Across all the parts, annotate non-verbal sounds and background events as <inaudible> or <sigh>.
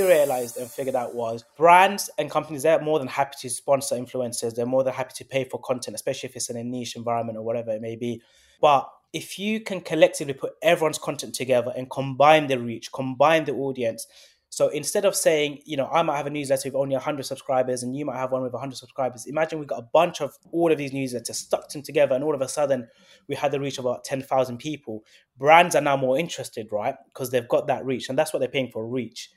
realized and figured out was brands and companies they're more than happy to sponsor influencers. They're more than happy to pay for content, especially if it's in a niche environment or whatever it may be. But if you can collectively put everyone's content together and combine the reach, combine the audience, so instead of saying, you know, I might have a newsletter with only 100 subscribers and you might have one with 100 subscribers, imagine we got a bunch of all of these newsletters stuck them together and all of a sudden we had the reach of about 10,000 people. Brands are now more interested, right? Because they've got that reach and that's what they're paying for reach.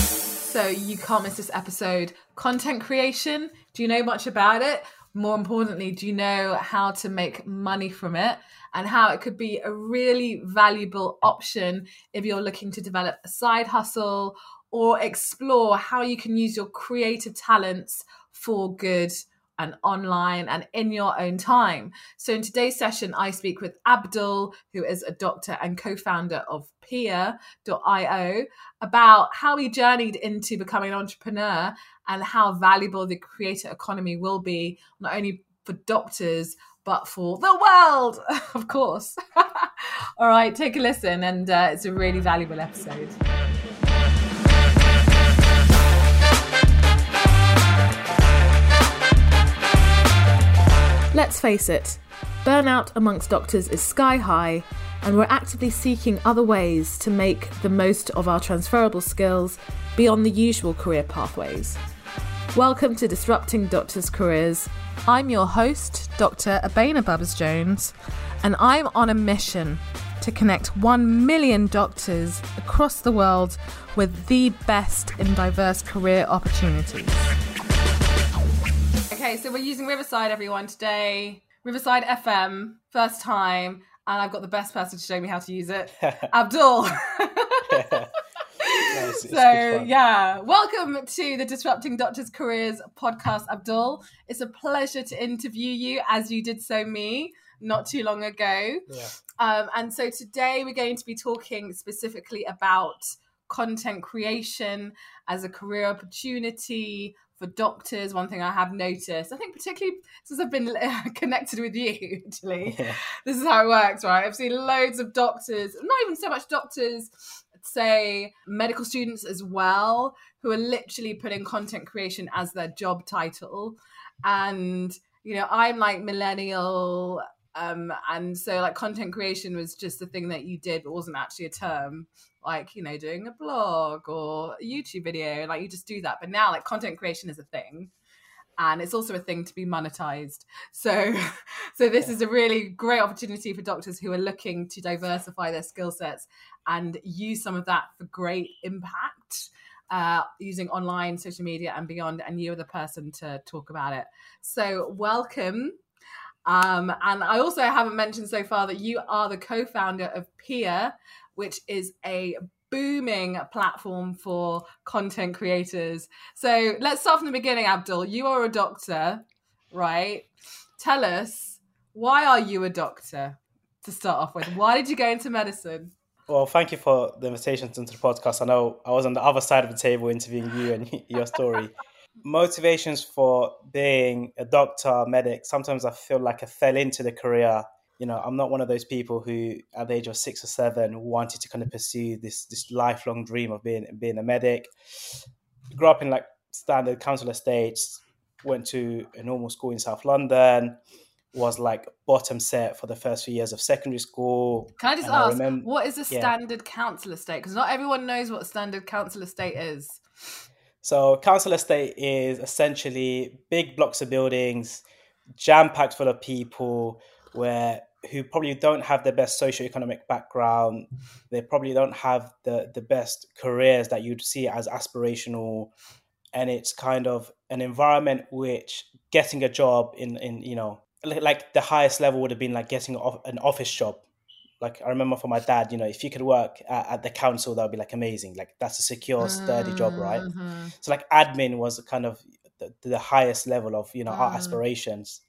So you can't miss this episode. Content creation, do you know much about it? More importantly, do you know how to make money from it? and how it could be a really valuable option if you're looking to develop a side hustle or explore how you can use your creative talents for good and online and in your own time. So, in today's session, I speak with Abdul, who is a doctor and co founder of Peerr.io, about how he journeyed into becoming an entrepreneur and how valuable the creator economy will be, not only for doctors, but for the world, <laughs> of course. <laughs> All right, take a listen, and uh, it's a really valuable episode. Let's face it, burnout amongst doctors is sky high, and we're actively seeking other ways to make the most of our transferable skills beyond the usual career pathways. Welcome to Disrupting Doctors' Careers I'm your host, Dr. Abena Bubbs Jones, and I'm on a mission to connect 1 million doctors across the world with the best in diverse career opportunities. Okay, so we're using Riverside, everyone, today. Riverside FM, first time, and I've got the best person to show me how to use it <laughs> Abdul. <laughs> <laughs> Nice. So yeah, welcome to the Disrupting Doctors Careers podcast, Abdul. It's a pleasure to interview you as you did so me not too long ago. Yeah. Um, and so today we're going to be talking specifically about content creation as a career opportunity for doctors. One thing I have noticed, I think particularly since I've been <laughs> connected with you, actually, <laughs> yeah. this is how it works, right? I've seen loads of doctors, not even so much doctors say medical students as well who are literally putting content creation as their job title and you know i'm like millennial um and so like content creation was just the thing that you did but wasn't actually a term like you know doing a blog or a youtube video like you just do that. But now like content creation is a thing and it's also a thing to be monetized. So <laughs> so this is a really great opportunity for doctors who are looking to diversify their skill sets and use some of that for great impact uh, using online social media and beyond and you're the person to talk about it. So welcome. Um, and i also haven't mentioned so far that you are the co-founder of Peerr which is a booming platform for content creators. So let's start from the beginning, Abdul. You are a doctor, right? Tell us, why are you a doctor to start off with? Why did you go into medicine? Well, thank you for the invitation to the podcast. I know I was on the other side of the table interviewing you and <laughs> your story. Motivations for being a doctor, medic, sometimes I feel like I fell into the career you know, I'm not one of those people who, at the age of six or seven, wanted to kind of pursue this this lifelong dream of being being a medic. Grew up in like standard council estates. Went to a normal school in South London. Was like bottom set for the first few years of secondary school. Can I just ask, I remember, what is a standard yeah. council estate? Because not everyone knows what standard council estate is. So, council estate is essentially big blocks of buildings, jam packed full of people where who probably don't have the best socioeconomic background they probably don't have the the best careers that you'd see as aspirational. And it's kind of an environment which getting a job in in you know like the highest level would have been like getting an office job. Like i remember for my dad you know if you could work at, at the council that would be like amazing. Like that's a secure sturdy job right? Mm-hmm. so like admin was kind of the, the highest level of you know mm. our aspirations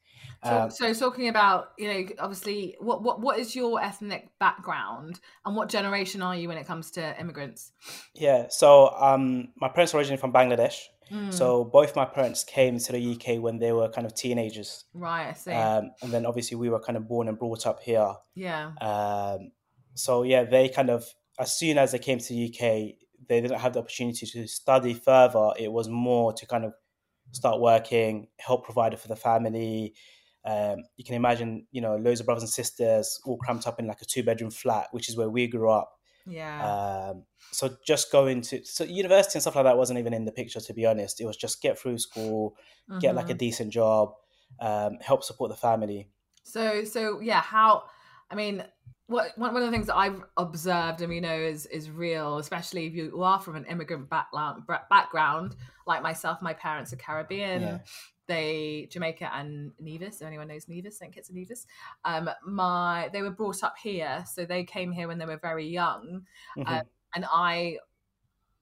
so, um, so, talking about, you know, obviously, what, what what is your ethnic background and what generation are you when it comes to immigrants? Yeah, so um, my parents are originally from Bangladesh. Mm. So both my parents came to the UK when they were kind of teenagers. Right, I see. Um, and then obviously we were kind of born and brought up here. Yeah. Um, so yeah, they kind of as soon as they came to the UK, they didn't have the opportunity to study further. It was more to kind of start working, help provide for the family. Um, you can imagine, you know, loads of brothers and sisters all cramped up in like a two bedroom flat, which is where we grew up. Yeah. Um, so just going to so university and stuff like that wasn't even in the picture to be honest. It was just get through school, mm-hmm. get like a mm-hmm. decent job, um, help support the family. So so yeah, how I mean what one of the things that I've observed and you know is is real, especially if you are from an immigrant background background like myself. My parents are Caribbean. Yeah. They Jamaica and Nevis. If anyone knows Nevis, St Kitts and Nevis. Um, my they were brought up here, so they came here when they were very young, mm-hmm. um, and I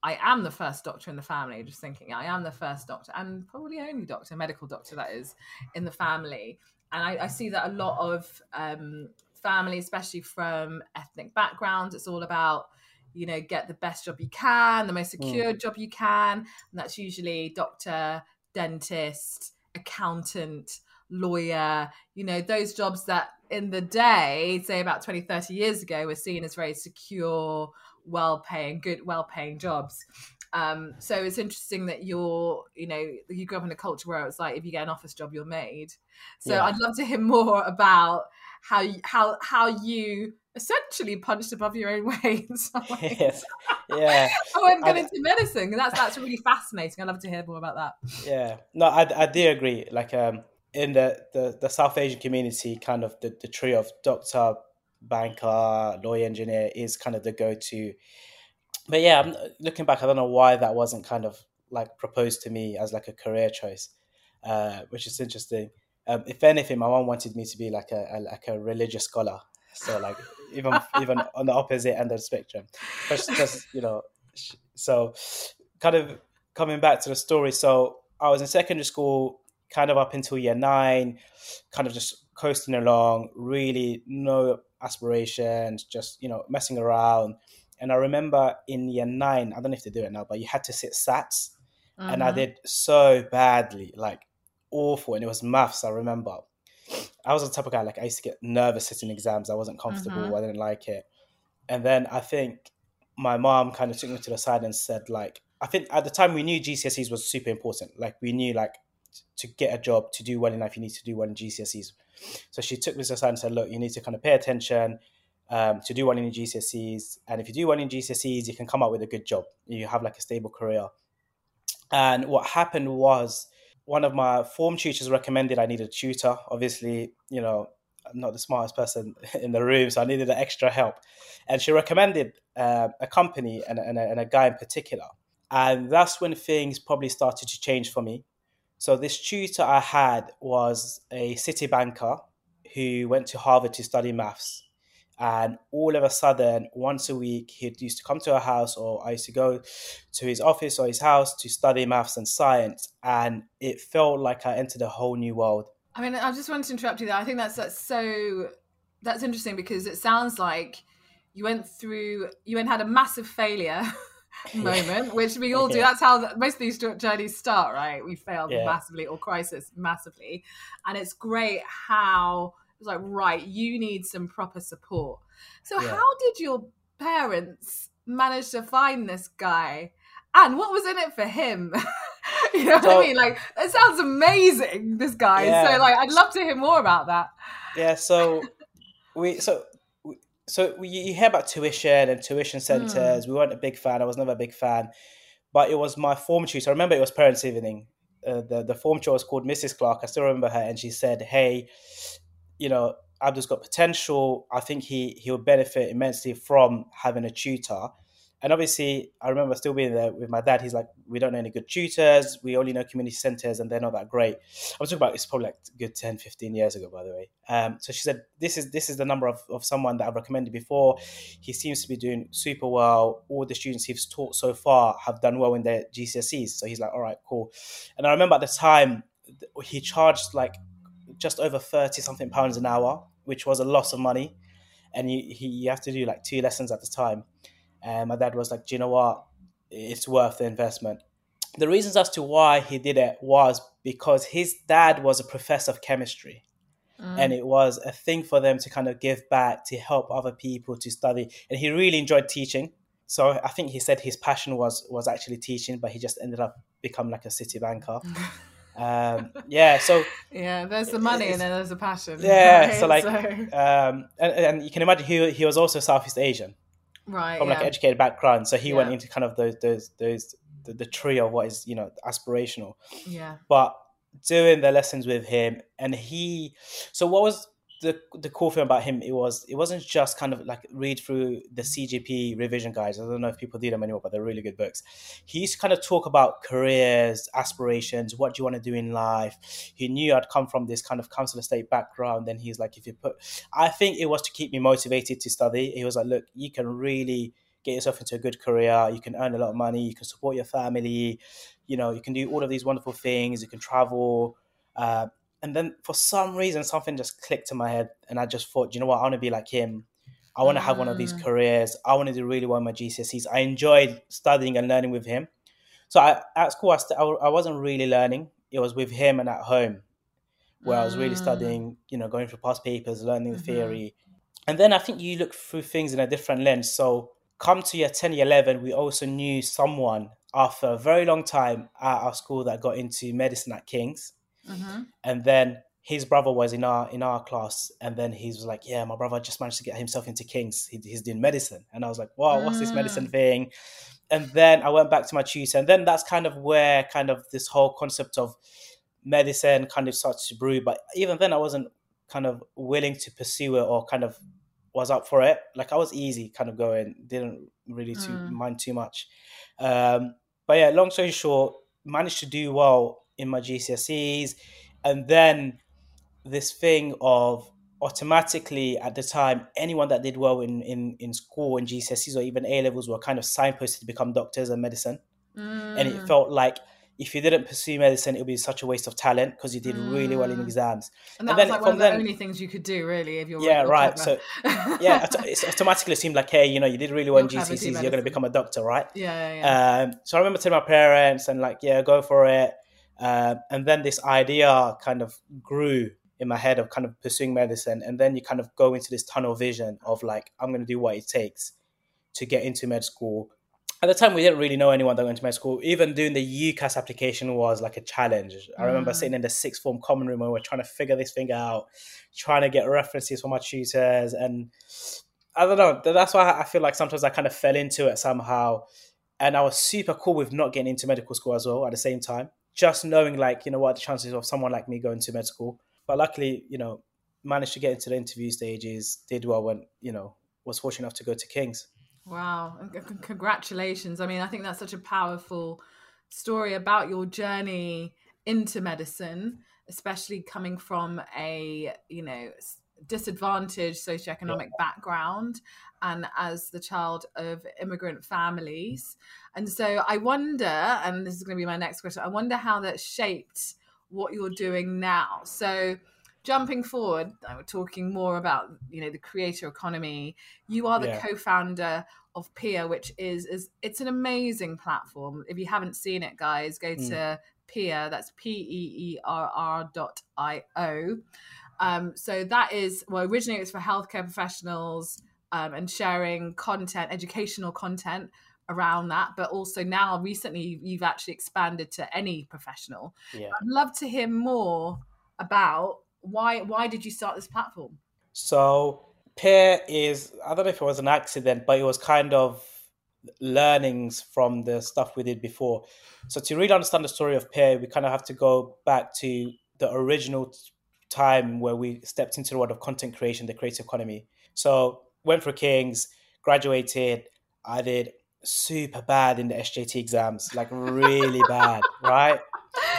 I am the first doctor in the family. Just thinking, I am the first doctor and probably only doctor, medical doctor that is, in the family. And I, I see that a lot of um, family, especially from ethnic backgrounds. It's all about, you know, get the best job you can, the most mm. secure mm. job you can. And that's usually doctor, dentist, accountant, lawyer, you know, those jobs that in the day, say about 20, 30 years ago, were seen as very secure, well paying, good, well paying jobs. Um, so it's interesting that you're, you know, you grew up in a culture where it's like if you get an office job, you're made. So yeah. I'd love to hear more about how you, how how you essentially punched above your own <laughs> weight. <laughs> yes. <laughs> Yeah. oh, I'm going get into medicine. That's that's really fascinating. I'd love to hear more about that. Yeah. No, I, I do agree. Like um in the, the, the South Asian community, kind of the, the tree of doctor, banker, lawyer, engineer is kind of the go to. But yeah, I'm looking back, I don't know why that wasn't kind of like proposed to me as like a career choice, uh, which is interesting um, if anything, my mom wanted me to be like a, a like a religious scholar. So like <laughs> even even on the opposite end of the spectrum, just, just you know, so kind of coming back to the story. So I was in secondary school, kind of up until year nine, kind of just coasting along, really no aspirations, just you know messing around. And I remember in year nine, I don't know if they do it now, but you had to sit SATs, and I mm-hmm. did so badly, like awful, and it was maths. I remember. I was the type of guy like I used to get nervous sitting exams. I wasn't comfortable. Mm-hmm. I didn't like it. And then I think my mom kind of took me to the side and said like I think at the time we knew GCSEs was super important. Like we knew like to get a job to do well in life you need to do well in GCSEs. So she took me to the side and said, look, you need to kind of pay attention um, to do well in GCSEs, and if you do well in GCSEs, you can come up with a good job. You have like a stable career. And what happened was one of my form tutors recommended I need a tutor. Obviously, you know, I'm not the smartest person <laughs> in the room, so I needed an extra help. And she recommended uh, a company and, and, a, and a guy in particular. And that's when things probably started to change for me. So this tutor I had was a city banker who went to Harvard to study maths. And all of a sudden, once a week, he used to come to our house, or I used to go to his office or his house to study maths and science. And it felt like I entered a whole new world. I mean, I just wanted to interrupt you there. I think that's that's so that's interesting because it sounds like you went through you went had a massive failure <laughs> <laughs> moment, which we all do. That's how most of these journeys start, right? We failed yeah. massively or crisis massively, and it's great how was like, right, you need some proper support. So, yeah. how did your parents manage to find this guy? And what was in it for him? <laughs> you know so, what I mean? Like, it sounds amazing, this guy. Yeah. So, like, I'd love to hear more about that. Yeah, so we, so so you hear about tuition and tuition centers. Mm. We weren't a big fan. I was never a big fan, but it was my form tutor. I remember it was parents' evening. Uh, the the form tutor was called Mrs. Clark. I still remember her, and she said, "Hey, you know, Abdul's got potential. I think he he'll benefit immensely from having a tutor. And obviously, I remember still being there with my dad. He's like, we don't know any good tutors. We only know community centers, and they're not that great. I was talking about it's probably like good 10, 15 years ago, by the way. Um, so she said, this is this is the number of, of someone that I've recommended before. He seems to be doing super well. All the students he's taught so far have done well in their GCSEs. So he's like, all right, cool. And I remember at the time, he charged like just over 30 something pounds an hour, which was a lot of money. And you, he, you have to do like two lessons at the time. And my dad was like, do you know what? It's worth the investment. The reasons as to why he did it was because his dad was a professor of chemistry. Mm. And it was a thing for them to kind of give back to help other people to study. And he really enjoyed teaching so I think he said his passion was was actually teaching, but he just ended up becoming like a city banker. <laughs> um, yeah, so <laughs> yeah, there's the money and then there's the passion. Yeah, right? so like, so... Um, and, and you can imagine he he was also Southeast Asian, right? From yeah. like an educated background, so he yeah. went into kind of those those those the, the tree of what is you know aspirational. Yeah, but doing the lessons with him, and he. So what was the the cool thing about him it was it wasn't just kind of like read through the CGP revision guides. I don't know if people do them anymore, but they're really good books. He used to kind of talk about careers, aspirations, what do you want to do in life. He knew I'd come from this kind of council estate background. Then he's like, if you put, I think it was to keep me motivated to study. He was like, look, you can really get yourself into a good career. You can earn a lot of money. You can support your family. You know, you can do all of these wonderful things. You can travel. Uh, and then for some reason, something just clicked in my head, and I just thought, you know what, I want to be like him. I want to have one of these mm. careers. I want to do really well in my GCSEs. I enjoyed studying and learning with him. So I, at school, I, st- I wasn't really learning. It was with him and at home where. I was really mm. studying, you know, going through past papers, learning the mm-hmm. theory. And then I think you look through things in a different lens. So come to year 10, year 11, we also knew someone after a very long time at our school that got into medicine at King's. Mm-hmm. And then his brother was in our in our class, and then he was like, "Yeah, my brother just managed to get himself into King's. He, he's doing medicine." And I was like, "Wow, what's this medicine mm. thing?" And then I went back to my tutor, and then that's kind of where kind of this whole concept of medicine kind of started to brew. But even then, I wasn't kind of willing to pursue it or kind of was up for it. Like I was easy, kind of going, didn't really too, mm. mind too much. Um, but yeah, long story short, managed to do well in my GCSEs, and then this thing of automatically at the time anyone that did well in in, in school and GCSEs or even A levels were kind of signposted to become doctors and medicine, mm. and it mm. felt like if you didn't pursue medicine, it would be such a waste of talent because you did mm. really well in mm. exams. And that and was like one of the then, only things you could do, really, if you're yeah, right. So <laughs> yeah, it's automatically assumed like, hey, you know, you did really well in GCSEs, you're going to become a doctor, right? Yeah, yeah. yeah. Um, so I remember telling my parents and like, yeah, go for it. Uh, and then this idea kind of grew in my head of kind of pursuing medicine. And then you kind of go into this tunnel vision of like, I'm going to do what it takes to get into med school. At the time, we didn't really know anyone that went to med school. Even doing the UCAS application was like a challenge. I remember mm. sitting in the sixth form common room when we are trying to figure this thing out, trying to get references from my tutors. And I don't know. That's why I feel like sometimes I kind of fell into it somehow. And I was super cool with not getting into medical school as well at the same time just knowing like you know what the chances of someone like me going to med school. But luckily you know managed to get into the interview stages did well when you know was fortunate enough to go to king's. Wow congratulations. I mean i think that's such a powerful story about your journey into medicine especially coming from a you know disadvantaged socioeconomic yeah. background and as the child of immigrant families. And so I wonder, and this is going to be my next question, I wonder how that shaped what you're doing now. So jumping forward, we're talking more about, you know, the creator economy. You are the yeah. co-founder of Peerr, which is is it's an amazing platform. If you haven't seen it, guys, go mm. to Peerr. That's P E E R R dot I O. Um, so that is well, originally it was for healthcare professionals um, and sharing content, educational content around that. But also now, recently, you've actually expanded to any professional. Yeah. I'd love to hear more about why why did you start this platform? So Peerr is I don't know if it was an accident, but it was kind of learnings from the stuff we did before. So to really understand the story of Peerr, we kind of have to go back to the original time where we stepped into the world of content creation, the creative economy. So went for King's, graduated. I did super bad in the SJT exams, like really bad, <laughs> right?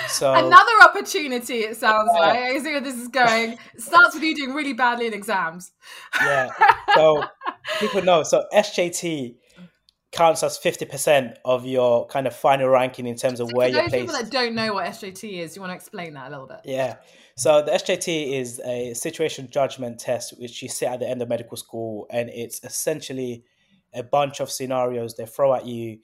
So another opportunity. It sounds like I see where this is going. It starts with you doing really badly in exams. Yeah. <laughs> So people know. So SJT counts as fifty percent of your kind of final ranking in terms of so where you're placed. people that don't know what SJT is, you want to explain that a little bit? Yeah. So the SJT is a situation judgment test which you sit at the end of medical school, and it's essentially a bunch of scenarios they throw at you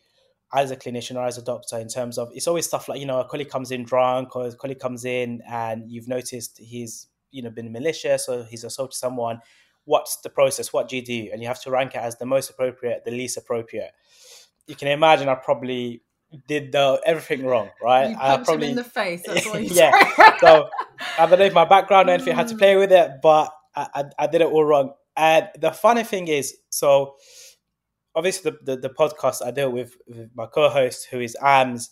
as a clinician or as a doctor in terms of it's always stuff like you know a colleague comes in drunk or a colleague comes in and you've noticed he's you know been malicious or he's assaulted someone what's the process? What do you do? And you have to rank it as the most appropriate, the least appropriate. You can imagine I probably did the everything wrong, right? You I probably him in the face. That's <laughs> yeah. so I don't know if my background or anything had to mm. play with it, but I, I, I, did it all wrong. And the funny thing is, so obviously the, the, the podcast I deal with, with my co-host who is AMS,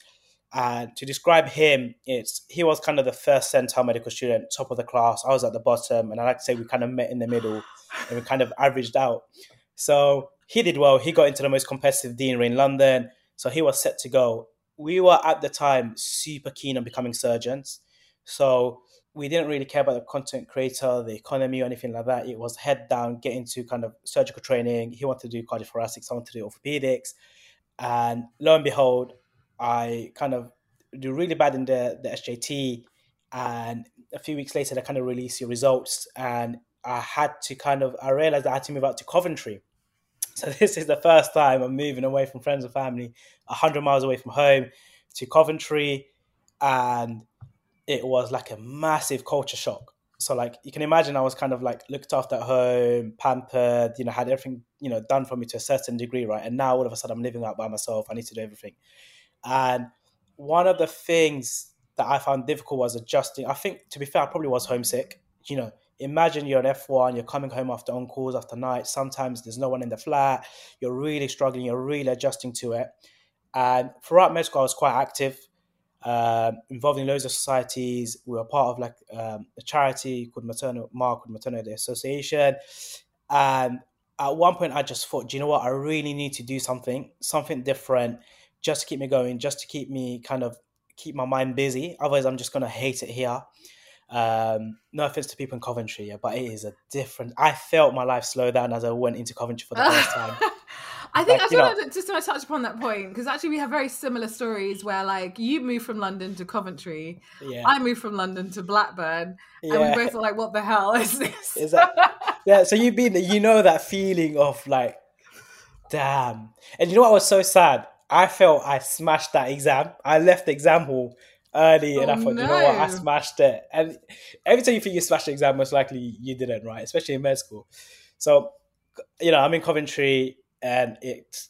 and to describe him, it's he was kind of the first centile medical student, top of the class. I was at the bottom, and I like to say we kind of met in the middle, and we kind of averaged out. So he did well. He got into the most competitive deanery in London, so he was set to go. We were at the time super keen on becoming surgeons, so we didn't really care about the content creator, the economy, or anything like that. It was head down, get into kind of surgical training. He wanted to do cardiothoracics, I wanted to do orthopedics, and lo and behold, I kind of do really bad in the, the SJT. And a few weeks later, they kind of release your results. And I had to kind of, I realized I had to move out to Coventry. So <laughs> this is the first time I'm moving away from friends and family, 100 miles away from home to Coventry. And it was like a massive culture shock. So like you can imagine I was kind of like looked after at home, pampered, you know, had everything, you know, done for me to a certain degree, right? And now all of a sudden I'm living out by myself. I need to do everything. And one of the things that I found difficult was adjusting. I think, to be fair, I probably was homesick. You know, imagine you're an F1, you're coming home after on calls after night. Sometimes there's no one in the flat. You're really struggling. You're really adjusting to it. And throughout school, I was quite active, um, involved in loads of societies. We were part of like um, a charity called Maternal Mark called Maternity Association. And at one point, I just thought, do you know what? I really need to do something, something different just to keep me going, just to keep me kind of keep my mind busy. Otherwise, I'm just gonna hate it here. Um, no offense to people in Coventry, yeah, but it is a different. I felt my life slow down as I went into Coventry for the first <laughs> time. I think like, I just, want to, just want to touch upon that point because actually we have very similar stories where like you moved from London to Coventry, yeah. I moved from London to Blackburn, yeah. and we both were like, "What the hell is this?" Is that yeah? So you've been, there, you know, that feeling of like, damn. And you know what was so sad? I felt I smashed that exam. I left the exam hall early oh, and I oh, thought, no. you know what, I smashed it. And every time you think you smashed the exam, most likely you didn't, right? Especially in med school. So, you know, I'm in Coventry and it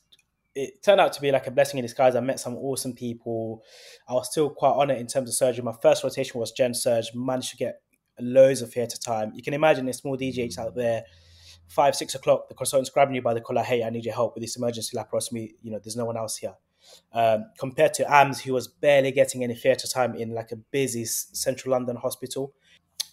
it turned out to be like a blessing in disguise. I met some awesome people. I was still quite on it in terms of surgery. My first rotation was gen surge, managed to get loads of theatre time. You can imagine there's small DGHs out there five, six o'clock, the consultant's grabbing you by the collar, hey, I need your help with this emergency laparoscopy. You know, there's no one else here. Um, compared to AMS, who was barely getting any theatre time in like a busy central London hospital.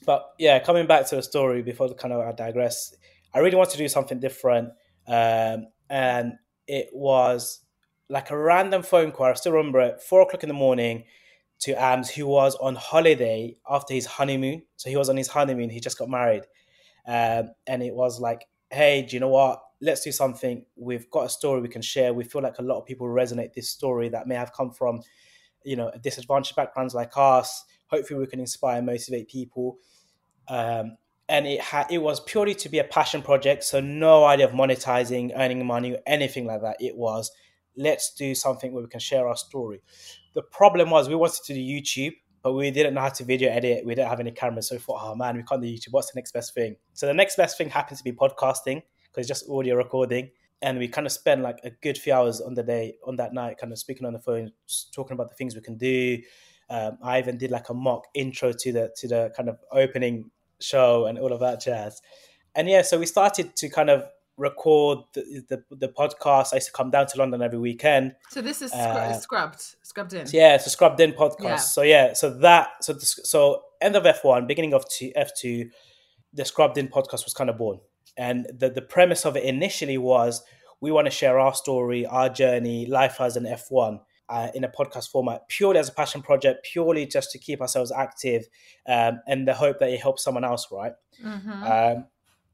But yeah, coming back to the story before the kind of I digress, I really wanted to do something different. Um, and it was like a random phone call. I still remember it, four o'clock in the morning to AMS, who was on holiday after his honeymoon. So he was on his honeymoon, he just got married. Um, and it was like, hey, do you know what? Let's do something. We've got a story we can share. We feel like a lot of people resonate this story that may have come from, you know, disadvantaged backgrounds like us. Hopefully, we can inspire, and motivate people. Um, and it had it was purely to be a passion project, so no idea of monetizing, earning money, anything like that. It was let's do something where we can share our story. The problem was we wanted to do YouTube, but we didn't know how to video edit. We didn't have any cameras. So we thought, oh man, we can't do YouTube. What's the next best thing? So the next best thing happens to be podcasting because it's just audio recording. And we kind of spend like a good few hours on the day, on that night, kind of speaking on the phone, talking about the things we can do. Um, I even did like a mock intro to the to the kind of opening show and all of that jazz. And yeah, so we started to kind of record the, the, the podcast. I used to come down to London every weekend. So this is uh, scrubbed, scrubbed in. Yeah, it's a scrubbed in podcast. Yeah. So yeah, so that so the, so end of F one, beginning of F two, the scrubbed in podcast was kind of born, and the the premise of it initially was we want to share our story, our journey, life as an F one. Uh, in a podcast format, purely as a passion project, purely just to keep ourselves active, um, and the hope that it helps someone else, right? Mm-hmm. Um,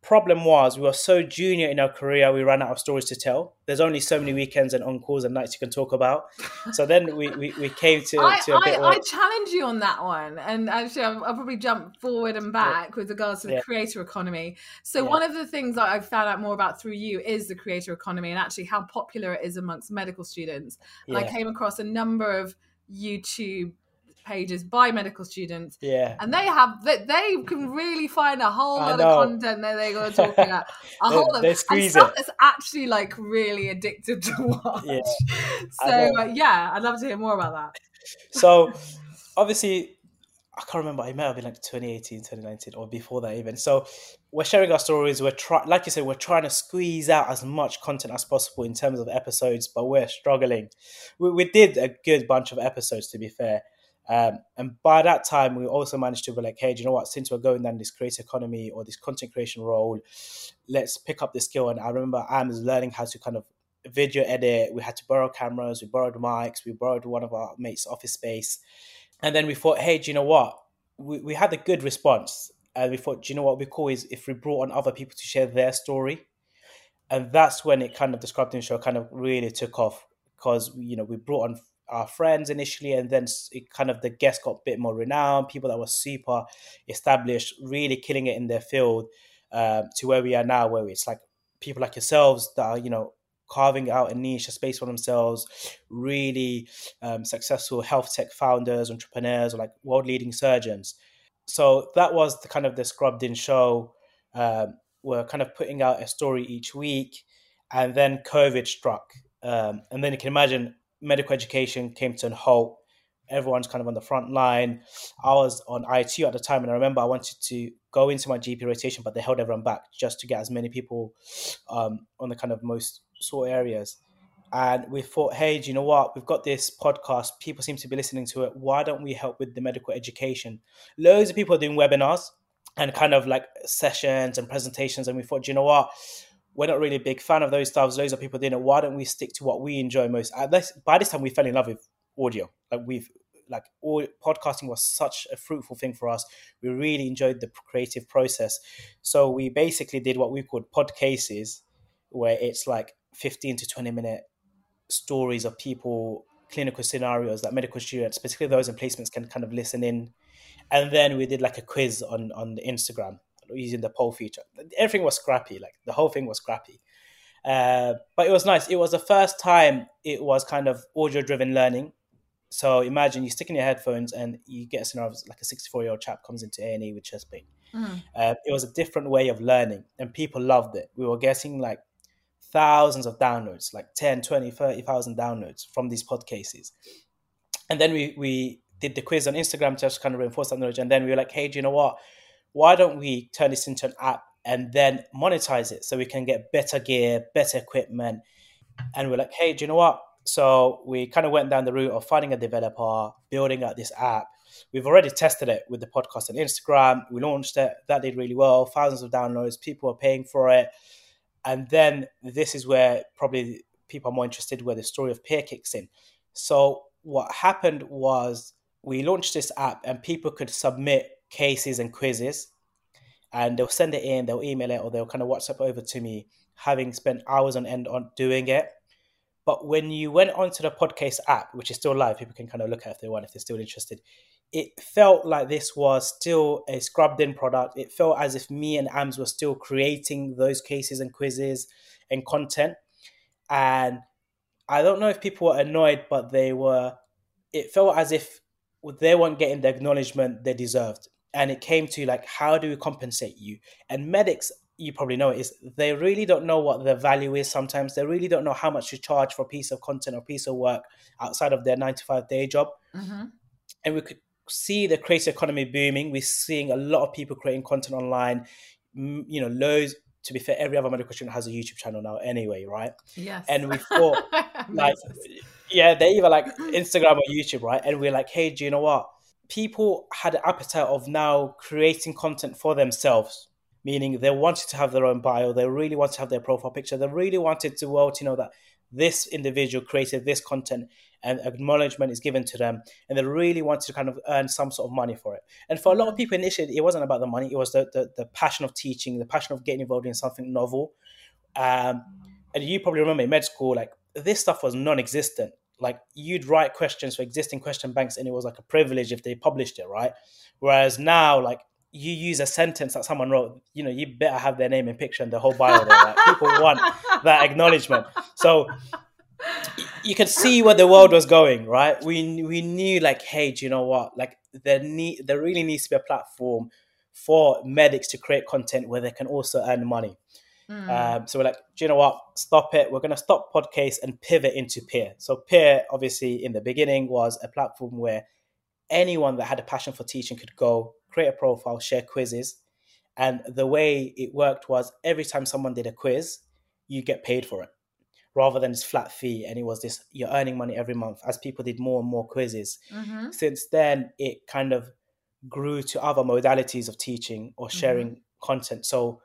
problem was we were so junior in our career we ran out of stories to tell there's only so many weekends and on calls and nights you can talk about so then we, we, we came to, I, to a bit I, I challenge you on that one and actually I'll, I'll probably jump forward and back yeah. with regards to the yeah. creator economy so yeah. one of the things that I've found out more about through you is the creator economy and actually how popular it is amongst medical students and I came across a number of YouTube pages by medical students. Yeah. And they have they, they can really find a whole lot of content that they're going to talk about. <laughs> A whole lot of squeeze stuff it. that's actually like really addicted to <laughs> watch. Yeah. So uh, yeah, I'd love to hear more about that. So obviously I can't remember. It might have been like 2018, 2019, or before that even. So we're sharing our stories. We're trying, like you said, we're trying to squeeze out as much content as possible in terms of episodes, but we're struggling. We, we did a good bunch of episodes, to be fair. Um, and by that time, we also managed to be like, hey, do you know what? Since we're going down this creator economy or this content creation role, let's pick up the skill. And I remember I was learning how to kind of video edit. We had to borrow cameras, we borrowed mics, we borrowed one of our mates' office space and then we thought, hey, do you know what? We, we had a good response. And we thought, do you know what we cool is if we brought on other people to share their story? And that's when it kind of, the Scrubbed show kind of really took off because, you know, we brought on our friends initially and then it kind of the guests got a bit more renowned people that were super established really killing it in their field um, to where we are now where it's like people like yourselves that are you know carving out a niche, a space for themselves, really um, successful health tech founders, entrepreneurs, or like world leading surgeons. So that was the kind of the scrubbed in show. Um, we're kind of putting out a story each week, and then COVID struck. Um, and then you can imagine medical education came to a halt. Everyone's kind of on the front line. I was on ITU at the time, and I remember I wanted to go into my GP rotation, but they held everyone back just to get as many people um, on the kind of most sort of areas. And we thought, hey, do you know what? We've got this podcast. People seem to be listening to it. Why don't we help with the medical education? Loads of people are doing webinars and kind of like sessions and presentations. And we thought, do you know what? We're not really a big fan of those stuff. Loads of people doing it. Why don't we stick to what we enjoy most? by this time, we fell in love with audio. Like we've like all podcasting was such a fruitful thing for us. We really enjoyed the creative process. So we basically did what we called pod cases, where it's like 15 to 20 minute stories of people, clinical scenarios that medical students, particularly those in placements, can kind of listen in. And then we did like a quiz on on Instagram using the poll feature. Everything was scrappy, like the whole thing was scrappy. Uh, but it was nice. It was the first time it was kind of audio driven learning. So imagine you stick in your headphones and you get a scenario of like a 64 year old chap comes into A&E with chest pain. Mm. Uh, it was a different way of learning and people loved it. We were getting like thousands of downloads, like 10, 20, 30,000 downloads from these podcasts. And then we, we did the quiz on Instagram to just kind of reinforce that knowledge. And then we were like, hey, do you know what? Why don't we turn this into an app and then monetize it so we can get better gear, better equipment? And we're like, hey, do you know what? So we kind of went down the route of finding a developer, building out this app. We've already tested it with the podcast and Instagram. We launched it. That did really well. Thousands of downloads. People are paying for it. And then this is where probably people are more interested where the story of Peerr kicks in. So what happened was we launched this app and people could submit cases and quizzes and they'll send it in, they'll email it or they'll kind of WhatsApp over to me, having spent hours on end on doing it. But when you went onto the podcast app, which is still live, people can kind of look at if they want, if they're still interested. It felt like this was still a scrubbed in product. It felt as if me and AMS were still creating those cases and quizzes and content. And I don't know if people were annoyed, but they were, it felt as if they weren't getting the acknowledgement they deserved. And it came to like, how do we compensate you? And medics you probably know is they really don't know what the value is sometimes. They really don't know how much to charge for a piece of content or piece of work outside of their 95 day job. Mm-hmm. and we could see the creator economy booming. We're seeing a lot of people creating content online. You know loads to be fair every other medical student has a youtube channel now anyway right? Yes. And we thought <laughs> like yeah they either like instagram or youtube right? And we're like hey do you know what people had an appetite of now creating content for themselves meaning they wanted to have their own bio, they really wanted to have their profile picture, they really wanted to well to know that this individual created this content and acknowledgement is given to them and they really wanted to kind of earn some sort of money for it. And for a lot of people initially it wasn't about the money it was the, the, the passion of teaching the passion of getting involved in something novel. Um, and you probably remember in med school like this stuff was non-existent like you'd write questions for existing question banks and it was like a privilege if they published it right whereas now like you use a sentence that someone wrote, you know, you better have their name and picture and the whole bio there. Like, people want that acknowledgement. So you could see where the world was going, right? We we knew like, hey, do you know what? Like there need there really needs to be a platform for medics to create content where they can also earn money. Mm. Um, so we're like, do you know what? Stop it. We're going to stop podcast and pivot into Peerr. So Peerr, obviously, in the beginning was a platform where anyone that had a passion for teaching could go create a profile, share quizzes, and the way it worked was every time someone did a quiz, you get paid for it rather than this flat fee. And it was this, you're earning money every month as people did more and more quizzes. Mm-hmm. Since then, it kind of grew to other modalities of teaching or sharing mm-hmm. content. So,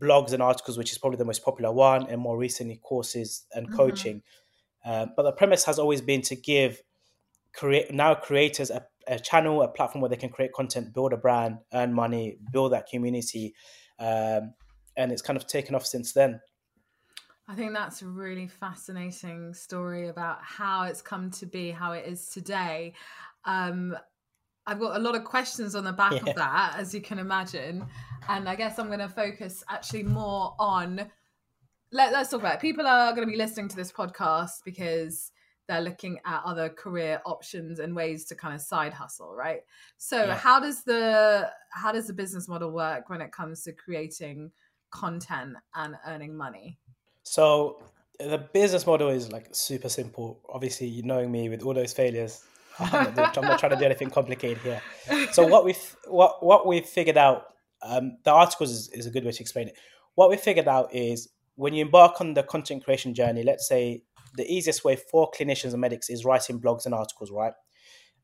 blogs and articles, which is probably the most popular one, and more recently, courses and mm-hmm. coaching. Um, but the premise has always been to give create now creators a, a, channel, a platform where they can create content, build a brand, earn money, build that community, um, and it's kind of taken off since then. I think that's a really fascinating story about how it's come to be, how it is today. Um, I've got a lot of questions on the back yeah. of that, as you can imagine. And I guess I'm going to focus actually more on. Let, us talk about it. People are going to be listening to this podcast because they're looking at other career options and ways to kind of side hustle, right? So yeah. how does the how does the business model work when it comes to creating content and earning money? So the business model is like super simple. Obviously, knowing me with all those failures, <laughs> I'm not, I'm not trying to do anything complicated here. So what we what what we figured out, um, the articles is, is a good way to explain it. What we figured out is when you embark on the content creation journey, let's say the easiest way for clinicians and medics is writing blogs and articles, right?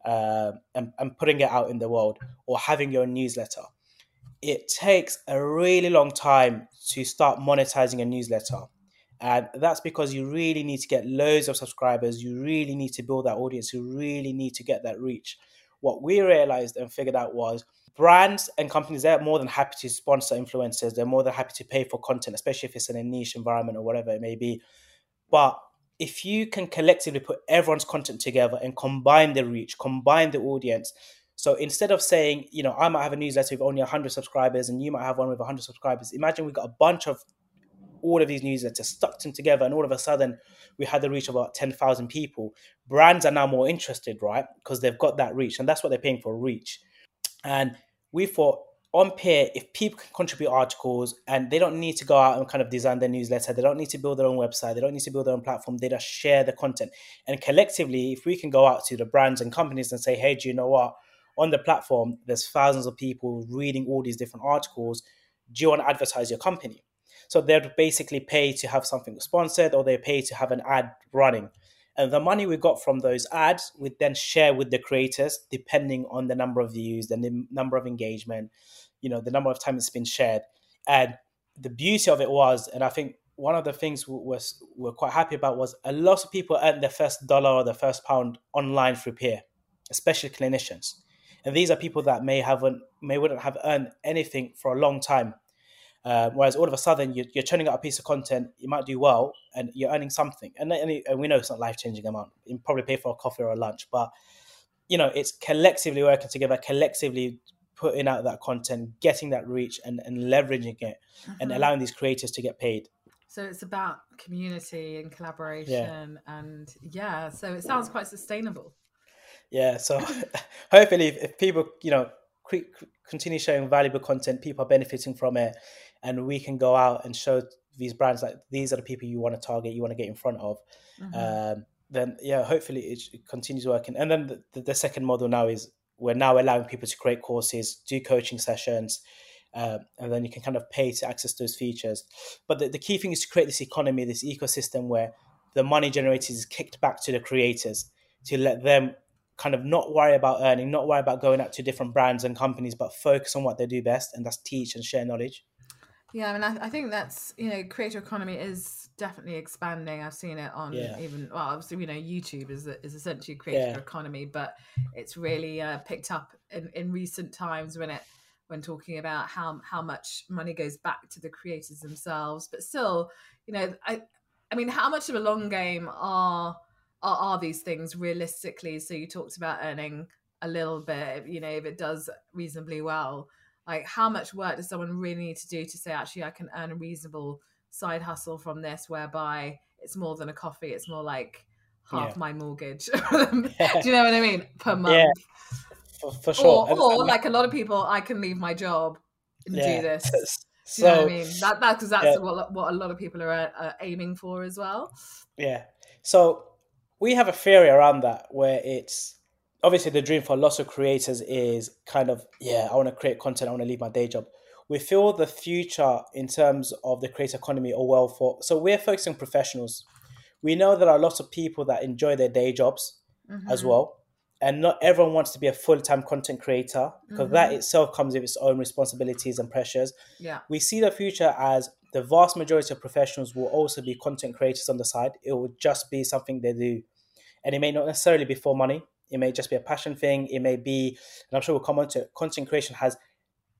Uh, and, and putting it out in the world or having your newsletter. It takes a really long time to start monetizing a newsletter and that's because you really need to get loads of subscribers. You really need to build that audience. You really need to get that reach. What we realized and figured out was brands and companies, they're more than happy to sponsor influencers. They're more than happy to pay for content, especially if it's in a niche environment or whatever it may be. But if you can collectively put everyone's content together and combine the reach, combine the audience, so instead of saying, you know, I might have a newsletter with only 100 subscribers and you might have one with 100 subscribers, imagine we've got a bunch of all of these newsletters, stuck them together, and all of a sudden we had the reach of about 10,000 people. Brands are now more interested, right? Because they've got that reach, and that's what they're paying for reach. And we thought on Peerr, if people can contribute articles and they don't need to go out and kind of design their newsletter, they don't need to build their own website, they don't need to build their own platform, they just share the content. And collectively, if we can go out to the brands and companies and say, hey, do you know what? On the platform, there's thousands of people reading all these different articles. Do you want to advertise your company? So they'd basically pay to have something sponsored or they pay to have an ad running. And the money we got from those ads, we then share with the creators depending on the number of views the number of engagement, you know, the number of times it's been shared. And the beauty of it was, and I think one of the things we was we're quite happy about was a lot of people earned their first dollar or their first pound online through Peerr, especially clinicians. And these are people that may haven't may wouldn't have earned anything for a long time um, whereas all of a sudden you're, you're, churning out a piece of content, you might do well, and you're earning something. And, and, and we know it's not life changing amount. You probably pay for a coffee or a lunch, but you know it's collectively working together, collectively putting out that content, getting that reach, and, and leveraging it, mm-hmm. and allowing these creators to get paid. So it's about community and collaboration, yeah. and yeah. So it sounds quite sustainable. Yeah. So <laughs> hopefully, if, if people you know continue sharing valuable content, people are benefiting from it and we can go out and show these brands like these are the people you want to target, you want to get in front of. Mm-hmm. Um, then yeah, hopefully it, it, continues working. And then the, the, second model now is we're now allowing people to create courses, do coaching sessions, uh, and then you can kind of pay to access those features. But the, the key thing is to create this economy, this ecosystem where the money generated is kicked back to the creators to let them kind of not worry about earning, not worry about going out to different brands and companies, but focus on what they do best, and that's teach and share knowledge. Yeah, I mean, I, I, think that's you know, creator economy is definitely expanding. I've seen it on yeah. even well, obviously you know, YouTube is is essentially creator yeah. economy, but it's really uh, picked up in, in recent times when it when talking about how how much money goes back to the creators themselves. But still, you know, I I mean, how much of a long game are are, are these things realistically? So you talked about earning a little bit, you know, if it does reasonably well like how much work does someone really need to do to say actually i can earn a reasonable side hustle from this whereby it's more than a coffee it's more like half yeah. my mortgage. <laughs> Do you know what I mean? Per month. Yeah, for, for sure. Or, and, or and, like a lot of people, I can leave my job and yeah. do this. <laughs> Do you know what I mean? That that's because that's yeah. what what a lot of people are uh, aiming for as well. Yeah. So we have a theory around that where it's obviously the dream for lots of creators is kind of yeah, I want to create content, I want to leave my day job. We feel the future in terms of the creator economy or well for so we're focusing professionals. We know there are lots of people that enjoy their day jobs mm-hmm. as well and not everyone wants to be a full-time content creator because mm-hmm. that itself comes with its own responsibilities and pressures yeah we see the future as the vast majority of professionals will also be content creators on the side it will just be something they do and it may not necessarily be for money it may just be a passion thing it may be and i'm sure we'll come on to it, content creation has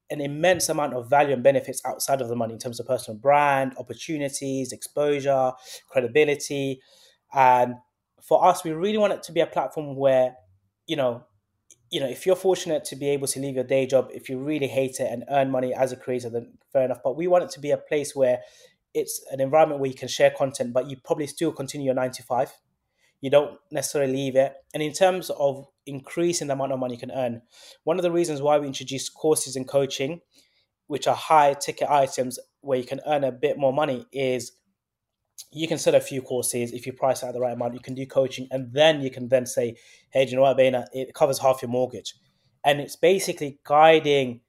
an immense amount of value and benefits outside of the money in terms of personal brand opportunities exposure credibility and for us we really want it to be a platform where you know, you know, if you're fortunate to be able to leave your day job, if you really hate it and earn money as a creator, then fair enough. But we want it to be a place where it's an environment where you can share content, but you probably still continue your nine to five. You don't necessarily leave it. And in terms of increasing the amount of money you can earn, one of the reasons why we introduced courses and coaching, which are high ticket items where you can earn a bit more money, is you can sell a few courses if you price at the right amount. You can do coaching, and then you can then say, "Hey, do you know what, Baina? It covers half your mortgage," and it's basically guiding.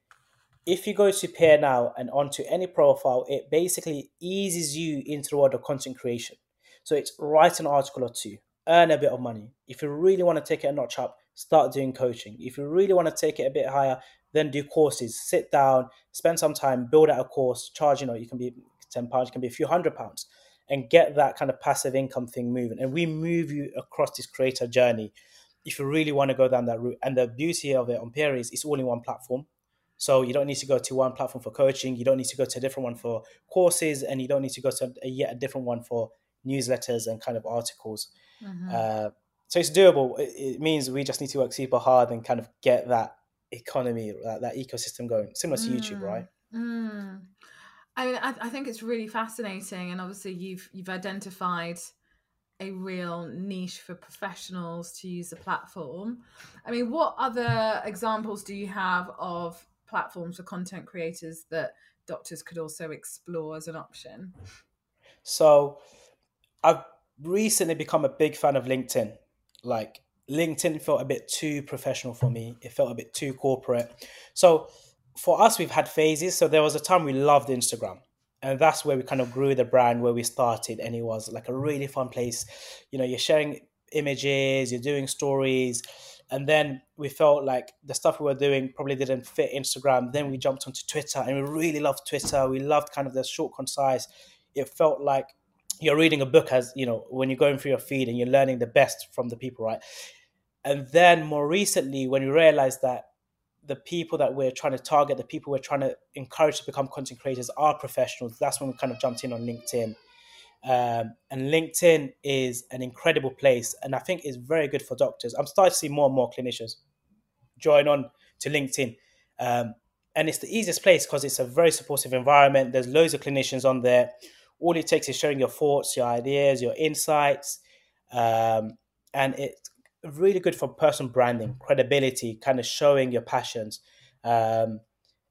If you go to Peer Now and onto any profile, it basically eases you into the world of content creation. So it's write an article or two, earn a bit of money. If you really want to take it a notch up, start doing coaching. If you really want to take it a bit higher, then do courses. Sit down, spend some time, build out a course. Charge, you know, you can be ten pounds, you can be a few hundred pounds and get that kind of passive income thing moving. And we move you across this creator journey if you really want to go down that route. And the beauty of it on Peerr is it's all in one platform. So you don't need to go to one platform for coaching, you don't need to go to a different one for courses, and you don't need to go to a, yet a different one for newsletters and kind of articles. Mm-hmm. Uh, so it's doable. It, it, means we just need to work super hard and kind of get that economy, that, that ecosystem going, similar to mm. YouTube, right? Mm. I mean, I, I think it's really fascinating, and obviously you've you've identified a real niche for professionals to use the platform. I mean, what other examples do you have of platforms for content creators that doctors could also explore as an option? So, I've recently become a big fan of LinkedIn. Like, LinkedIn felt a bit too professional for me, it felt a bit too corporate. So, for us, we've had phases. So there was a time we loved Instagram. And that's where we kind of grew the brand, where we started. And it was like a really fun place. You know, you're sharing images, you're doing stories. And then we felt like the stuff we were doing probably didn't fit Instagram. Then we jumped onto Twitter and we really loved Twitter. We loved kind of the short, concise. It felt like you're reading a book as, you know, when you're going through your feed and you're learning the best from the people, right? And then more recently, when we realized that the people that we're trying to target, the people we're trying to encourage to become content creators are professionals. That's when we kind of jumped in on LinkedIn. Um, and LinkedIn is an incredible place, and I think it's very good for doctors. I'm starting to see more and more clinicians join on to LinkedIn, um, and it's the easiest place because it's a very supportive environment. There's loads of clinicians on there. All it takes is sharing your thoughts, your ideas, your insights, um, and it's really good for personal branding, credibility, kind of showing your passions. Um,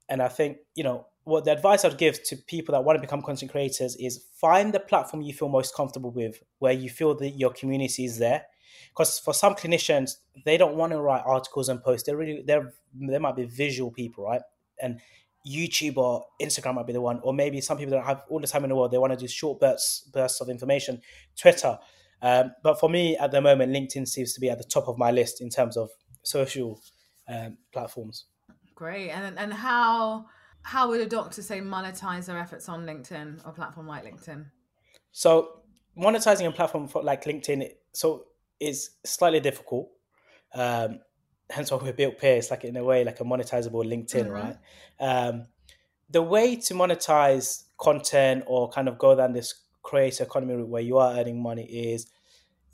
and I think, you know, what the advice I'd give to people that want to become content creators is find the platform you feel most comfortable with, where you feel that your community is there. Because for some clinicians, they don't want to write articles and posts. They're really they're they might be visual people, right? And YouTube or Instagram might be the one, or maybe some people don't have all the time in the world. They want to do short bursts bursts of information. Twitter, um, but for me, at the moment, LinkedIn seems to be at the top of my list in terms of social um, platforms. Great, and and how how would a doctor say monetize their efforts on LinkedIn or platform like LinkedIn? So monetizing a platform like LinkedIn, so is slightly difficult. Um, hence why we built Peers, like in a way, like a monetizable LinkedIn, mm-hmm. right? Um, the way to monetize content or kind of go down this create economy where you are earning money is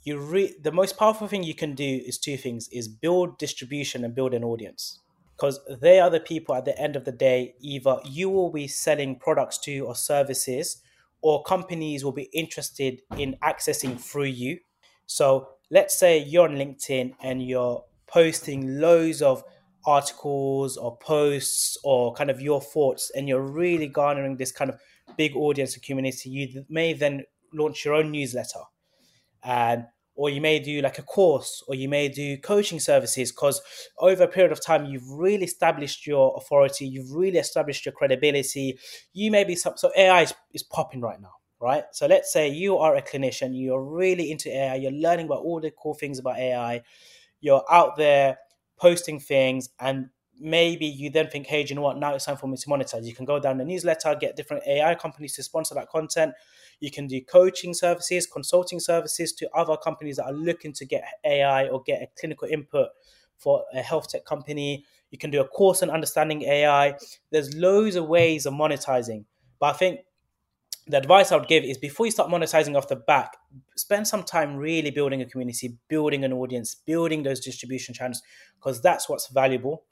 you re- the most powerful thing you can do is two things is build distribution and build an audience because they are the people at the end of the day either you will be selling products to or services or companies will be interested in accessing through you so let's say you're on LinkedIn and you're posting loads of articles or posts or kind of your thoughts and you're really garnering this kind of big audience and community you may then launch your own newsletter. And or you may do like a course or you may do coaching services because over a period of time you've really established your authority you've really established your credibility. You may be so ai is, is popping right now right? So let's say you are a clinician you're really into ai you're learning about all the cool things about ai you're out there posting things and maybe you then think, hey, do you know what? Now it's time for me to monetize. You can go down the newsletter, get different AI companies to sponsor that content. You can do coaching services, consulting services to other companies that are looking to get AI or get a clinical input for a health tech company. You can do a course on understanding AI. There's loads of ways of monetizing. But I think the advice I would give is before you start monetizing off the back, spend some time really building a community, building an audience, building those distribution channels, because that's what's valuable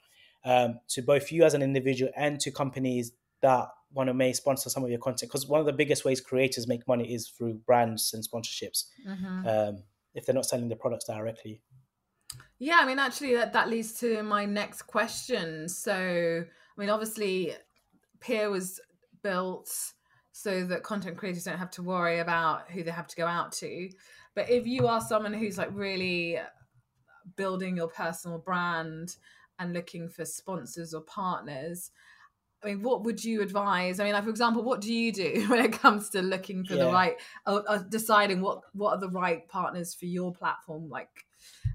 um, to both you as an individual and to companies that want to may sponsor some of your content. Because one of the biggest ways creators make money is through brands and sponsorships, mm-hmm. um, if they're not selling the products directly. Yeah, I mean, actually, that, that leads to my next question. So, I mean, obviously, Peerr was built so that content creators don't have to worry about who they have to go out to. But if you are someone who's like really building your personal brand and looking for sponsors or partners, I mean, what would you advise? I mean, like for example, what do you do <laughs> when it comes to looking for yeah. the right, or, or, deciding what what are the right partners for your platform? Like,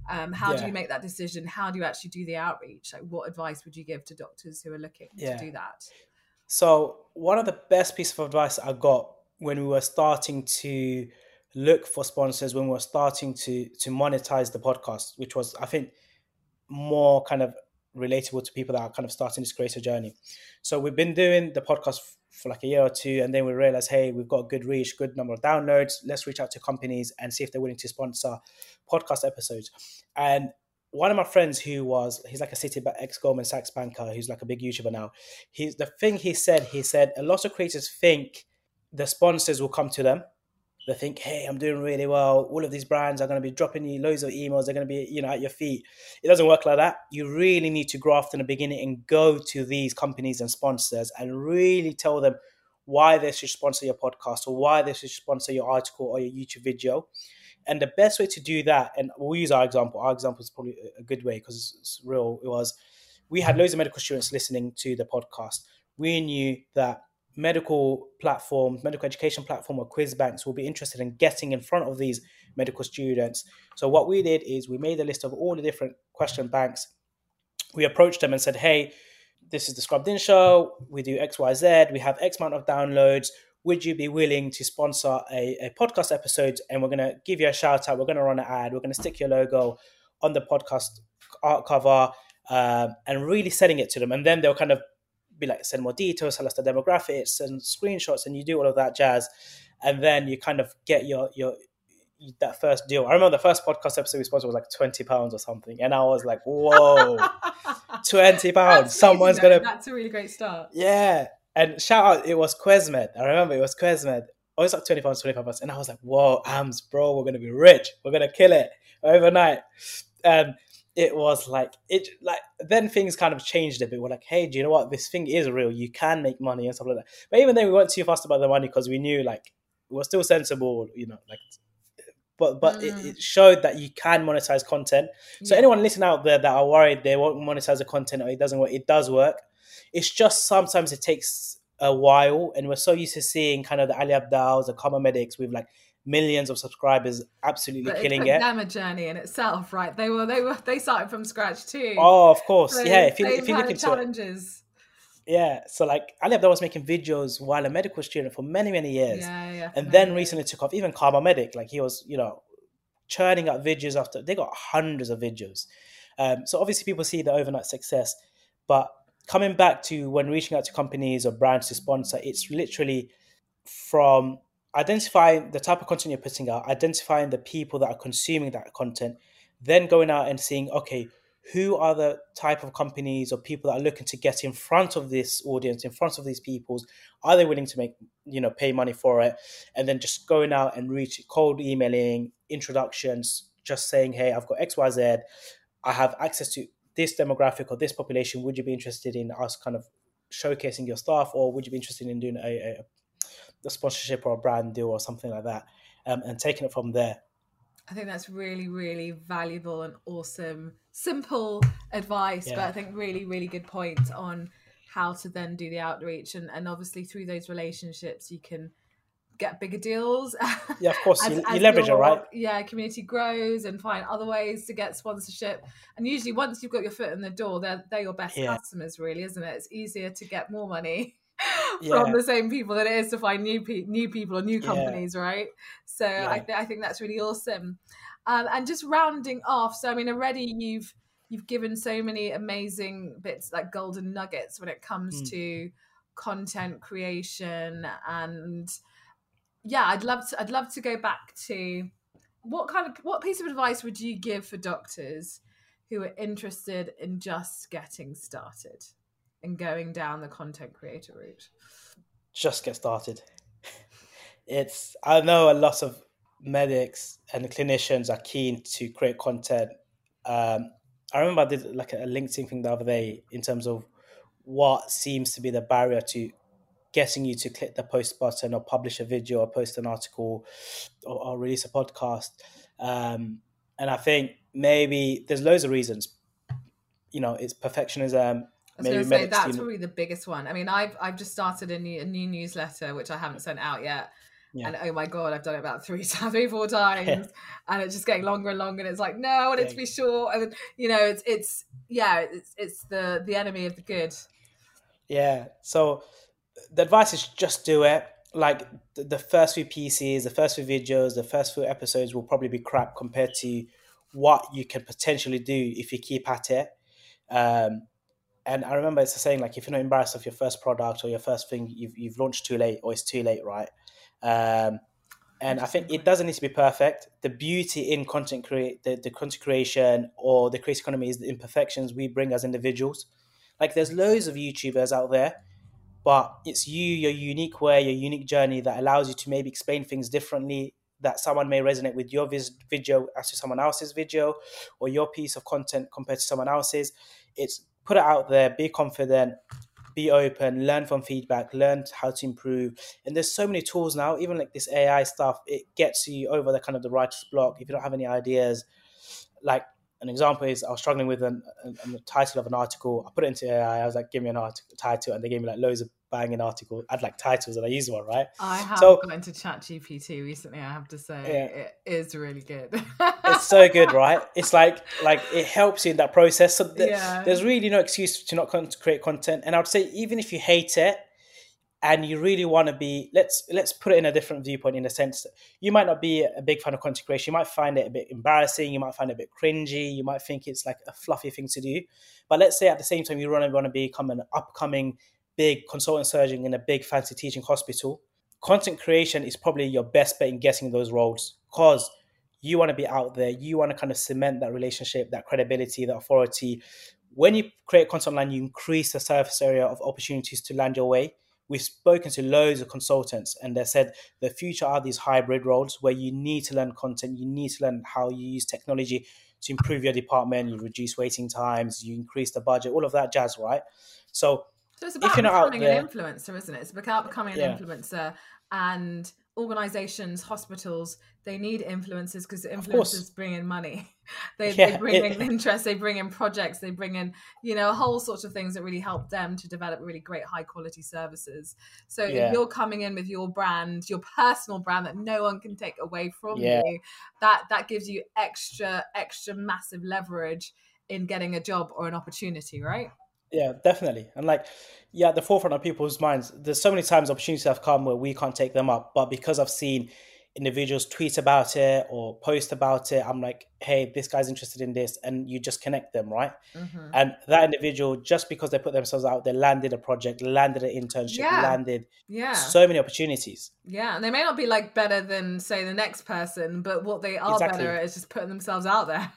um, how yeah. do you make that decision? How do you actually do the outreach? Like, what advice would you give to doctors who are looking yeah. to do that? So one of the best pieces of advice I got when we were starting to look for sponsors, when we were starting to to monetize the podcast, which was I think more kind of relatable to people that are kind of starting this creator journey. So we've been doing the podcast for like a year or two, and then we realized, hey, we've got good reach, good number of downloads. Let's reach out to companies and see if they're willing to sponsor podcast episodes. And one of my friends who was he's like a city ex Goldman Sachs banker who's like a big YouTuber now. He's the thing he said. He said a lot of creators think the sponsors will come to them. They think, hey, I'm doing really well. All of these brands are going to be dropping you loads of emails. They're going to be, you know, at your feet. It doesn't work like that. You really need to graft in the beginning and go to these companies and sponsors and really tell them why they should sponsor your podcast or why they should sponsor your article or your YouTube video and the best way to do that, and we'll use our example. Our example is probably a good way because it's real. It was we had loads of medical students listening to the podcast. We knew that medical platforms, medical education platform or quiz banks will be interested in getting in front of these medical students. So what we did is we made a list of all the different question banks. We approached them and said, "Hey, this is the Scrubbed In Show. We do X, Y, Z. We have X amount of downloads would you be willing to sponsor a, a podcast episode? And we're going to give you a shout out. We're going to run an ad. We're going to stick your logo on the podcast art cover um, and really sending it to them. And then they'll kind of be like, send more details, tell us the demographics and screenshots, and you do all of that jazz. And then you kind of get your, your, that first deal. I remember the first podcast episode we sponsored was like twenty pounds or something, and I was like, "Whoa, <laughs> twenty pounds! Someone's gonna." That's a really great start. Yeah, and shout out, it was Quesmed. I remember it was Quesmed. Oh, it's like 20 pounds, 25 pounds. And I was like, whoa, AMS, bro, we're going to be rich. We're going to kill it overnight. And it was like, it like, then things kind of changed a bit. We're like, hey, do you know what? This thing is real. You can make money and stuff like that. But even then, we weren't too fast about the money because we knew like, we were still sensible, you know, like, but but mm. it, it, showed that you can monetize content. So yeah. anyone listening out there that are worried they won't monetize the content or it doesn't work, it does work. It's just sometimes it takes a while, and we're so used to seeing kind of the Ali Abdaals, the Kharma Medics with like millions of subscribers absolutely but killing it. it. Them a journey in itself, right? They were they were they started from scratch too. Oh, of course, so yeah. If you if you look into challenges. It, yeah, so like Ali Abdaal was making videos while a medical student for many many years, yeah, yeah, and then recently took off. Even Kharma Medic, like he was, you know, churning out videos after they got hundreds of videos. Um, so obviously people see the overnight success, but coming back to when reaching out to companies or brands to sponsor, it's literally from identifying the type of content you're putting out, identifying the people that are consuming that content, then going out and seeing, okay, who are the type of companies or people that are looking to get in front of this audience, in front of these peoples? Are they willing to make, you know, pay money for it? And then just going out and reach cold emailing, introductions, just saying, "Hey, I've got X, Y, Z. I have access to this demographic or this population. Would you be interested in us kind of showcasing your stuff, or would you be interested in doing a, a, a sponsorship or a brand deal or something like that, um, and taking it from there?" I think that's really, really valuable and awesome, simple advice, yeah. but I think really, really good point on how to then do the outreach and, and obviously through those relationships you can get bigger deals. <laughs> Yeah, of course, as, you, you leverage your, it, right? Yeah, community grows and find other ways to get sponsorship. And usually, once you've got your foot in the door, they're they're your best yeah. customers, really, isn't it? It's easier to get more money <laughs> yeah. from the same people than it is to find new pe- new people or new companies, yeah. right? So I th- I think that's really awesome. Um, and just rounding off, so I mean, already you've you've given so many amazing bits like golden nuggets when it comes mm. to content creation and yeah, I'd love to. I'd love to go back to what kind of what piece of advice would you give for doctors who are interested in just getting started and going down the content creator route? Just get started. It's I know a lot of medics and clinicians are keen to create content. Um, I remember I did like a LinkedIn thing the other day in terms of what seems to be the barrier to getting you to click the post button or publish a video or post an article or, or release a podcast. Um, and I think maybe there's loads of reasons. You know, it's perfectionism. I was going to say that's probably the biggest one. I mean, I've I've just started a new, a new newsletter which I haven't sent out yet. Yeah. And oh my god, I've done it about three <laughs> times, three, four <laughs> times, yeah. and it's just getting longer and longer. And it's like, no, I want it to be short. And you know, it's it's yeah, it's it's the the enemy of the good. Yeah. So the advice is just do it. Like the, first few pieces, the first few videos, the first few episodes will probably be crap compared to what you can potentially do if you keep at it. Um, and I remember it's a saying like if you're not embarrassed of your first product or your first thing, you've you've launched too late or it's too late, right? Um, and I think it doesn't need to be perfect. The beauty in content create the, the content creation or the creative economy is the imperfections we bring as individuals. Like there's loads of YouTubers out there but it's you, your unique way, your unique journey that allows you to maybe explain things differently. That someone may resonate with your video as to someone else's video, or your piece of content compared to someone else's. It's put it out there, be confident, be open, learn from feedback, learn how to improve. And there's so many tools now, even like this AI stuff, it gets you over the kind of the writer's block. If you don't have any ideas, like an example is I was struggling with an, an, an, title of an article. I put it into AI. I was like, give me an article title, and they gave me like loads of banging articles. I'd like titles, and I use one, right? I have so, got into Chat GPT recently. I have to say, yeah. it is really good. it's so good, right? It's like like it helps you in that process. So th- yeah. there's really no excuse to not create content. And I would say even if you hate it, and you really want to be let's let's put it in a different viewpoint in a sense that you might not be a big fan of content creation you might find it a bit embarrassing you might find it a bit cringy you might think it's like a fluffy thing to do. But let's say at the same time you want to become an upcoming big consultant surgeon in a big fancy teaching hospital. Content creation is probably your best bet in getting those roles because you want to be out there you want to kind of cement that relationship that credibility that authority. When you create content online you increase the surface area of opportunities to land your way we've spoken to loads of consultants and they said the future are these hybrid roles where you need to learn content you need to learn how you use technology to improve your department you reduce waiting times you increase the budget all of that jazz right so, so it's about becoming there, an influencer isn't it it's about becoming an yeah. influencer and organizations, hospitals, they need influencers because influencers bring in money. <laughs> they, yeah, they, bring it, in interest, they bring in projects, they bring in, you know, a whole sorts of things that really help them to develop really great high quality services. So yeah. you're coming in with your brand, your personal brand that no one can take away from yeah. you, that that gives you extra, extra massive leverage in getting a job or an opportunity, right? Yeah, definitely. And like, yeah, at the forefront of people's minds, there's so many times opportunities have come where we can't take them up. But because I've seen individuals tweet about it or post about it, I'm like, hey, this guy's interested in this. And you just connect them, right? Mm-hmm. And that individual, just because they put themselves out there, landed a project, landed an internship, yeah. landed yeah. so many opportunities. Yeah. And they may not be like better than, say, the next person, but what they are exactly. better at is just putting themselves out there.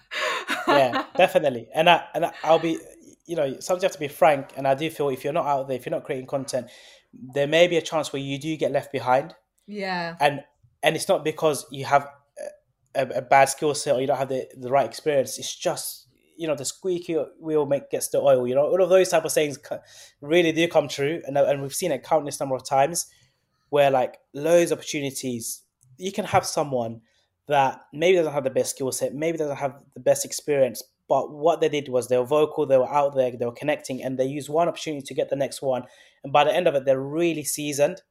yeah, <laughs> definitely. And I, and I'll be you know, sometimes you have to be frank. And I do feel if you're not out there, if you're not creating content, there may be a chance where you do get left behind. Yeah. And and it's not because you have a, a bad skill set or you don't have the, the right experience. It's just you know the squeaky wheel make gets the oil. You know all of those type of sayings really do come true, and uh, and we've seen it countless number of times where like loads of opportunities you can have someone that maybe doesn't have the best skill set, maybe doesn't have the best experience, but what they did was they were vocal, they were out there, they were connecting, and they used one opportunity to get the next one. And by the end of it, they're really seasoned.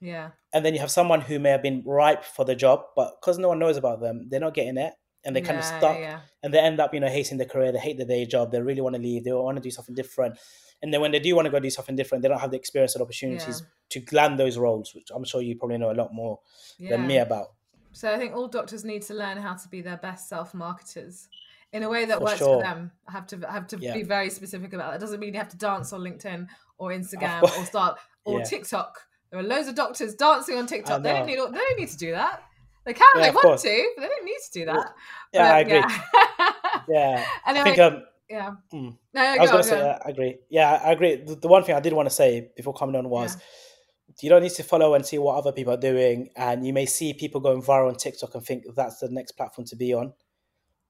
Yeah. And then you have someone who may have been ripe for the job, but because no one knows about them, they're not getting it. And they're kind yeah, of stuck, yeah. and they end up, you know, hating their career. They hate their day job. They really want to leave. They want to do something different. And then when they do want to go do something different, they don't have the experience and opportunities yeah. to land those roles, which I'm sure you probably know a lot more than me about. So I think all doctors need to learn how to be their best self marketers in a way that for works sure. for them. I have to have to be very specific about that. It doesn't mean you have to dance on LinkedIn or Instagram or start <laughs> or. TikTok. There are loads of doctors dancing on TikTok. They don't need they don't need to do that. They can yeah, they want course. to, but they don't need to do that. Yeah, but, I agree. <laughs> Yeah. and I think um, yeah. Mm. No, I was going to say, uh, I agree. Yeah, I agree. The, the, one thing I did want to say before coming on was you don't need to follow and see what other people are doing. And you may see people going viral on TikTok and think that's the next platform to be on.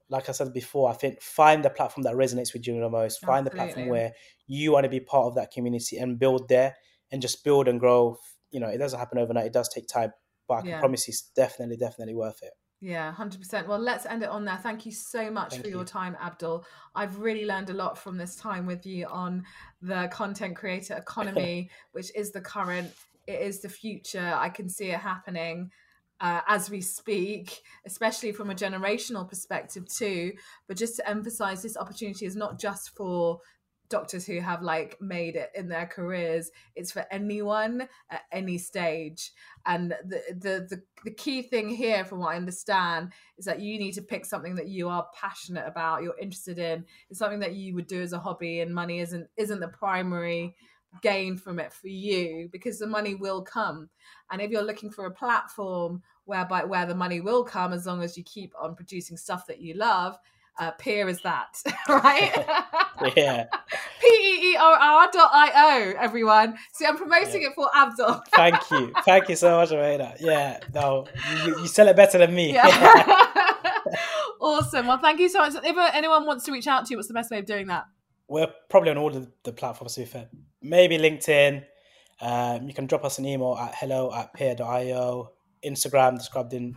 Like I said before, I think find the platform that resonates with you the most. Find Absolutely. the platform where you want to be part of that community and build there and just build and grow. You know, it doesn't happen overnight. It does take time, but I can yeah. promise you it's definitely, definitely worth it. Yeah, 100%. Well, let's end it on there. Thank you so much Thank for your time, Abdul. I've really learned a lot from this time with you on the content creator economy, <laughs> which is the current it is the future. I can see it happening uh, as we speak, especially from a generational perspective too. But just to emphasize, this opportunity is not just for doctors who have like made it in their careers it's for anyone at any stage. And the, the the the, key thing here from what i understand is that you need to pick something that you are passionate about you're interested in. It's something that you would do as a hobby and money isn't isn't the primary gain from it for you because the money will come. And if you're looking for a platform whereby where the money will come as long as you keep on producing stuff that you love uh, peerr is that <laughs> right <laughs> yeah <laughs> p-e-e-r-r dot i-o everyone see i'm promoting yeah. it for abdul <laughs> thank you thank you so much Amanda. yeah no you, you sell it better than me yeah. <laughs> awesome well thank you so much if anyone wants to reach out to you what's the best way of doing that we're probably on all the, the platforms to be fair. Maybe LinkedIn. Um, you can drop us an email at hello at peerr.io, Instagram, Scrubbed In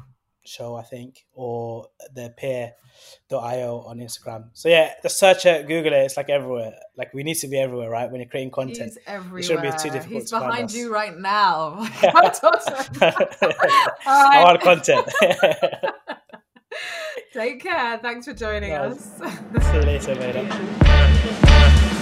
Show, I think, or the peerr.io on Instagram. So yeah, just search it, Google it. It's like everywhere. Like we need to be everywhere, right? When you're creating content, He's everywhere. It shouldn't be too difficult. He's behind you right now. <laughs> <laughs> I want <laughs> content. Take care. Thanks for joining us. See you later, later.